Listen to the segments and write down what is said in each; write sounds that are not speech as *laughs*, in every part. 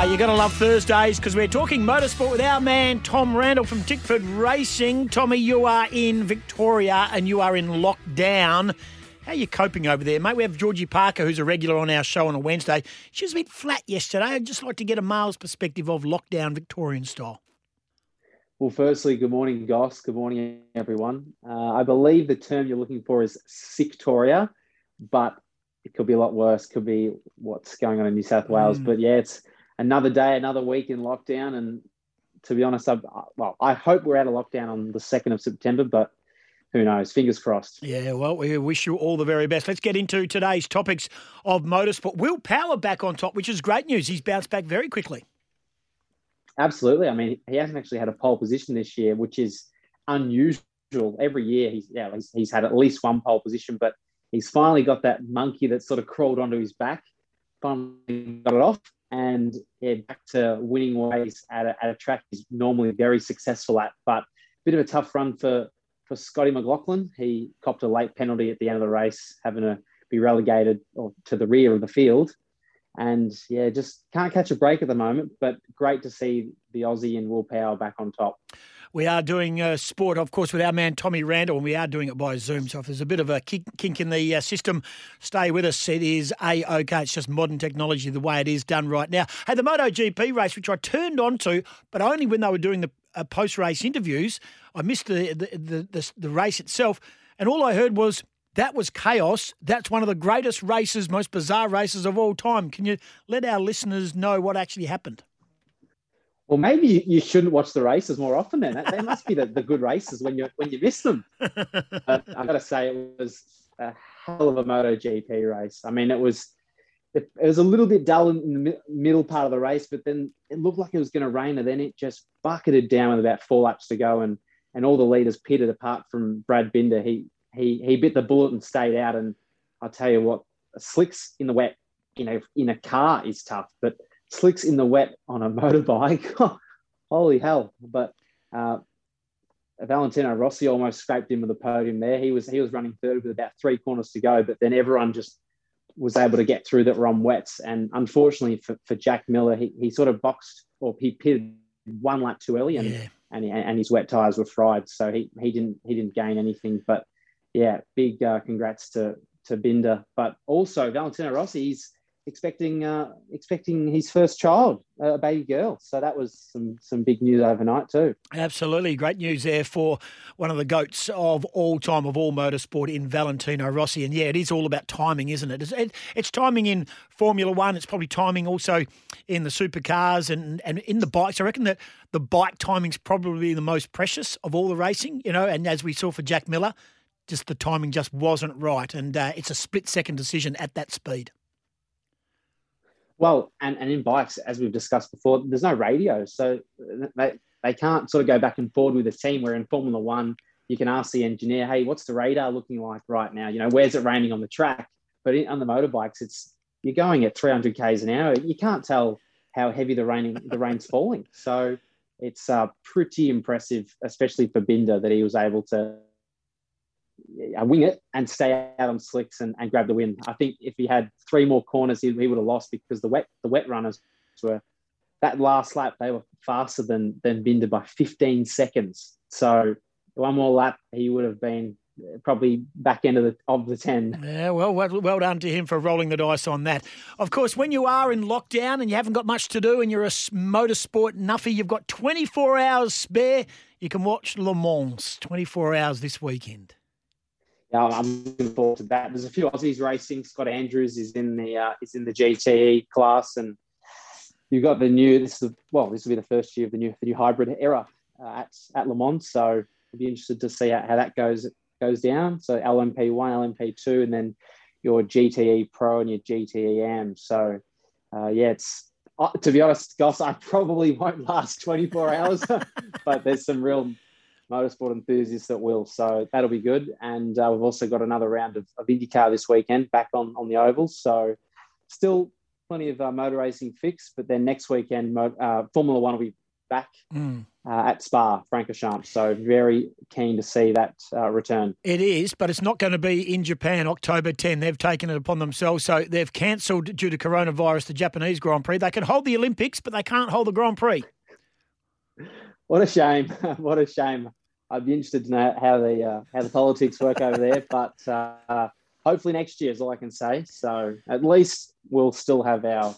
Ah, you're going to love Thursdays because we're talking motorsport with our man Tom Randall from Tickford Racing. Tommy, you are in Victoria and you are in lockdown. How are you coping over there, mate? We have Georgie Parker, who's a regular on our show on a Wednesday. She was a bit flat yesterday. I'd just like to get a male's perspective of lockdown Victorian style. Well, firstly, good morning, Goss. Good morning, everyone. Uh, I believe the term you're looking for is Sictoria, but it could be a lot worse. Could be what's going on in New South Wales. Mm. But yeah, it's another day, another week in lockdown. And to be honest, I, uh, well, I hope we're out of lockdown on the 2nd of September, but who knows? Fingers crossed. Yeah, well, we wish you all the very best. Let's get into today's topics of motorsport. Will Power back on top, which is great news. He's bounced back very quickly. Absolutely. I mean, he hasn't actually had a pole position this year, which is unusual. Every year, he's yeah, he's, he's had at least one pole position, but he's finally got that monkey that sort of crawled onto his back. Finally got it off, and yeah, back to winning ways at a, at a track he's normally very successful at. But a bit of a tough run for for Scotty McLaughlin. He copped a late penalty at the end of the race, having to be relegated or to the rear of the field and yeah, just can't catch a break at the moment. But great to see the Aussie and Will Power back on top. We are doing uh, sport, of course, with our man Tommy Randall, and we are doing it by Zoom. So if there's a bit of a kink, kink in the uh, system, stay with us. It is a okay. It's just modern technology, the way it is done right now. Hey, the MotoGP race, which I turned on to, but only when they were doing the uh, post-race interviews. I missed the the, the the the race itself, and all I heard was that was chaos. That's one of the greatest races, most bizarre races of all time. Can you let our listeners know what actually happened? Well, maybe you- you shouldn't watch the races more often. Then they must be the, the good races when you when you miss them. *laughs* Uh, I've got to say, it was a hell of a MotoGP race. I mean, it was it, it was a little bit dull in the mi- middle part of the race, but then it looked like it was going to rain, and then it just bucketed down with about four laps to go, and and all the leaders pitted apart from Brad Binder. He he he bit the bullet and stayed out. And I'll tell you what, slicks in the wet, you know, in a car is tough, but slicks in the wet on a *laughs* motorbike, *laughs* holy hell! But uh, Valentino Rossi almost scraped him with the podium there. He was he was running third with about three corners to go, but then everyone just was able to get through that were on wets. And unfortunately for, for Jack Miller, he, he sort of boxed or he pitted one lap too early, and Yeah. and, and his wet tires were fried, so he, he didn't he didn't gain anything. But yeah, big uh, congrats to to Binder, but also Valentino Rossi. He's expecting uh, expecting his first child, a baby girl. So that was some some big news overnight too. Absolutely. Great news there for one of the goats of all time, of all motorsport in Valentino Rossi. And yeah, it is all about timing, isn't it? It's, it, it's timing in Formula One. It's probably timing also in the supercars and, and in the bikes. I reckon that the bike timing's probably the most precious of all the racing, you know, and as we saw for Jack Miller, just the timing just wasn't right. And uh, it's a split second decision at that speed. Well, and, and in bikes, as we've discussed before, there's no radio, so they, they can't sort of go back and forward with the team. Where in Formula One, you can ask the engineer, "Hey, what's the radar looking like right now? You know, where's it raining on the track?" But in, on the motorbikes, it's you're going at 300 k's an hour. You can't tell how heavy the raining the rain's falling. So it's uh, pretty impressive, especially for Binder, that he was able to uh, wing it and stay out on slicks and, and grab the win. I think if he had three more corners, he, he would have lost because the wet the wet runners were that last lap they were faster than than Binder by 15 seconds. So one more lap, he would have been probably back end of the of the 10. Yeah, well, well, well done to him for rolling the dice on that. Of course, when you are in lockdown and you haven't got much to do and you're a motorsport nuffy, you've got 24 hours spare. You can watch Le Mans 24 hours this weekend. Yeah, I'm looking forward to that. There's a few Aussies racing. Scott Andrews is in the uh, is in the GTE class, and you've got the new. This is well, this will be the first year of the new the new hybrid era uh, at at Le Mans. So I'll be interested to see how, how that goes goes down. So LMP one, LMP two, and then your GTE Pro and your GTE AM. So uh, yeah, it's uh, to be honest, Goss, I probably won't last 24 hours, *laughs* but there's some real motorsport enthusiasts that will. So that'll be good. And uh, we've also got another round of, of IndyCar this weekend back on, on the ovals. So still plenty of uh, motor racing fixed, but then next weekend, uh, Formula One will be back Mm. uh, at Spa, Francorchamps. So very keen to see that uh, return. It is, but it's not going to be in Japan, October 10. They've taken it upon themselves. So they've cancelled due to coronavirus the Japanese Grand Prix. They can hold the Olympics, but they can't hold the Grand Prix. What a shame! *laughs* what a shame. I'd be interested to know how the uh, how the politics work over there, but uh, hopefully next year is all I can say. So at least we'll still have our,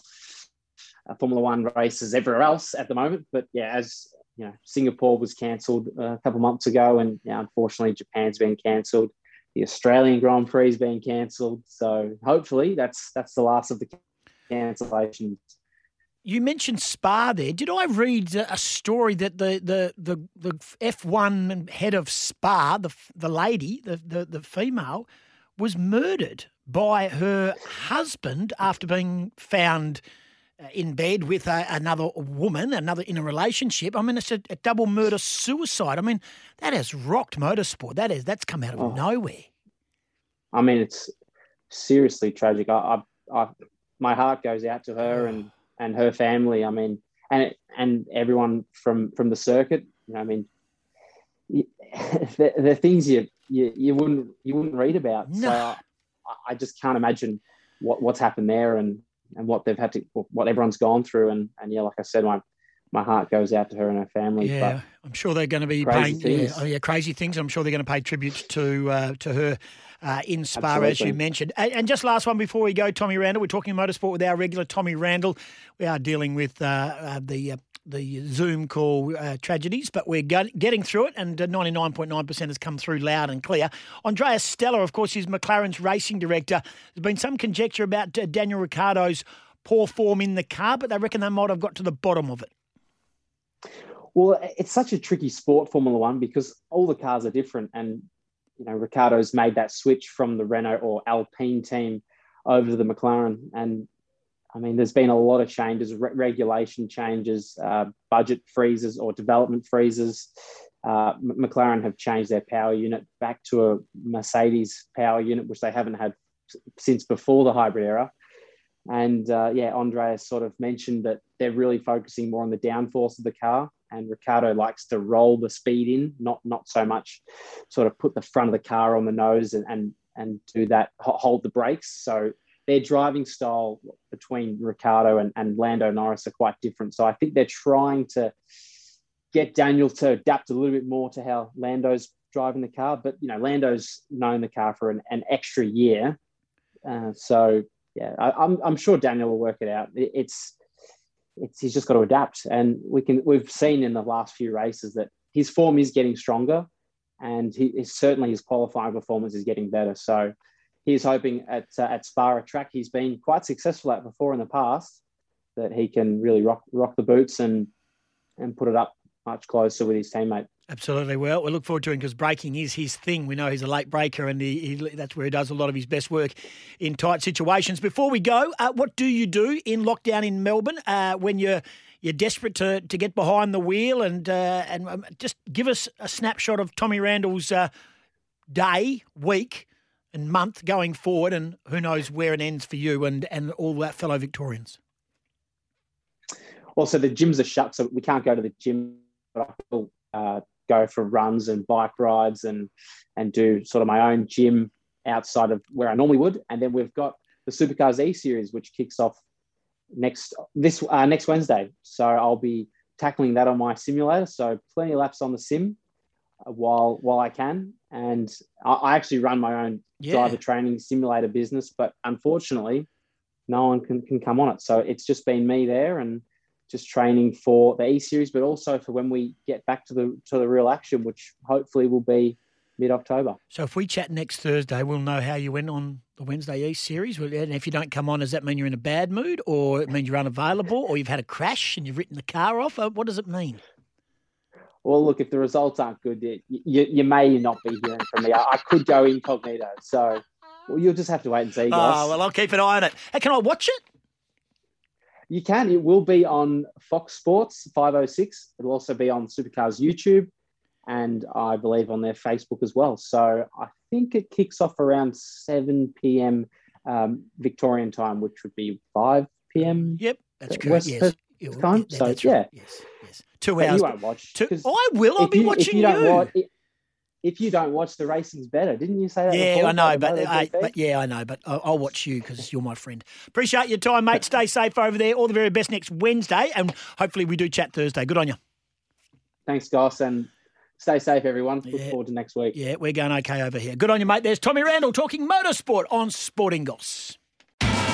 our Formula One races everywhere else at the moment. But yeah, as you know, Singapore was cancelled a couple months ago, and yeah, unfortunately Japan's been cancelled. The Australian Grand Prix is being cancelled. So hopefully that's that's the last of the cancellations. You mentioned Spa there. Did I read a story that the the the, the F1 head of Spa, the the lady, the, the the female, was murdered by her husband after being found uh, in bed with a, another woman, another in a relationship. I mean, it's a, a double murder suicide. I mean, that has rocked motorsport. That is that's come out of Oh. nowhere. I mean, it's seriously tragic. I, I, I my heart goes out to her and and her family. I mean, and and everyone from from the circuit. You know, I mean, *laughs* the, the things you, you you wouldn't you wouldn't read about. So No. I, I just can't imagine what what's happened there and and what they've had to what everyone's gone through. And and yeah, like I said, my my heart goes out to her and her family. Yeah, I'm sure they're going to be Crazy paying. Yeah, oh, yeah, crazy things. I'm sure they're going to pay tribute to uh, to her uh, in Spa, as you mentioned. And, and just last one before we go, Tommy Randall. We're talking motorsport with our regular Tommy Randall. We are dealing with uh, uh, the. Uh, the Zoom call uh, tragedies, but we're get- getting through it, and uh, 99.9% has come through loud and clear. Andreas Stella, of course, is McLaren's racing director. There's been some conjecture about uh, Daniel Ricciardo's poor form in the car, but they reckon they might have got to the bottom of it. Well, it's such a tricky sport, Formula One, because all the cars are different. And, you know, Ricciardo's made that switch from the Renault or Alpine team over to the McLaren. And, I mean, there's been a lot of changes, re- regulation changes, uh, budget freezes or development freezes. Uh, McLaren have changed their power unit back to a Mercedes power unit, which they haven't had since before the hybrid era. And uh, yeah, Andreas sort of mentioned that they're really focusing more on the downforce of the car. And Ricciardo likes to roll the speed in, not not so much sort of put the front of the car on the nose and and, and do that, hold the brakes. So their driving style between Ricciardo and, and Lando Norris are quite different. So I think they're trying to get Daniel to adapt a little bit more to how Lando's driving the car. But you know, Lando's known the car for an, an extra year, uh, so yeah, I, I'm I'm sure Daniel will work it out. It, it's it's he's just got to adapt, and we can we've seen in the last few races that his form is getting stronger, and he certainly his qualifying performance is getting better. So he's hoping at uh, at Spa, a track he's been quite successful at before in the past, that he can really rock rock the boots and and put it up much closer with his teammate. Absolutely. Well, we look forward to him because braking is his thing. We know he's a late braker, and he, he, that's where he does a lot of his best work in tight situations. Before we go, uh, what do you do in lockdown in Melbourne uh, when you're you're desperate to, to get behind the wheel? And uh, and um, just give us a snapshot of Tommy Randall's uh, day, week, and month going forward, and who knows where it ends for you and and all that fellow Victorians. Also, the gyms are shut, so we can't go to the gym. But I still uh, go for runs and bike rides and and do sort of my own gym outside of where I normally would. And then we've got the Supercars E Series, which kicks off next this uh, next Wednesday. So I'll be tackling that on my simulator. So plenty of laps on the sim uh, while while I can. And I, I actually run my own Yeah. driver training simulator business, but unfortunately, no one can, can come on it. So it's just been me there and just training for the E series, but also for when we get back to the to the real action, which hopefully will be mid October. So if we chat next Thursday, we'll know how you went on the Wednesday East series. And if you don't come on, does that mean you're in a bad mood, or it means you're unavailable, or you've had a crash and you've written the car off? Uh, What does it mean? Well, look, if the results aren't good, you, you, you may not be hearing from me. I, I could go incognito. So well, you'll just have to wait and see, guys. Oh well, I'll keep an eye on it. Hey, can I watch it? You can. It will be on Fox Sports 506. It'll also be on Supercars YouTube and I believe on their Facebook as well. So I think it kicks off around 7 p.m. Um, Victorian time, which would be 5 p.m. Yep, that's correct. West yes. Coast Yeah, well, time. yeah, So, that's yeah. right. Yes, yes. Two But hours. you won't watch. Two, 'cause I will. I'll if be you- if watching you. you. Don't watch, if you don't watch, the racing's better. Didn't you say that? Yeah, before I know, but, I, but yeah, I know, but I'll, I'll watch you because you're my friend. Appreciate your time, mate. Stay safe over there. All the very best next Wednesday, and hopefully we do chat Thursday. Good on you. Thanks, Goss, and stay safe, everyone. Look Yeah. forward to next week. Yeah, we're going okay over here. Good on you, mate. There's Tommy Randall talking motorsport on Sporting Goss.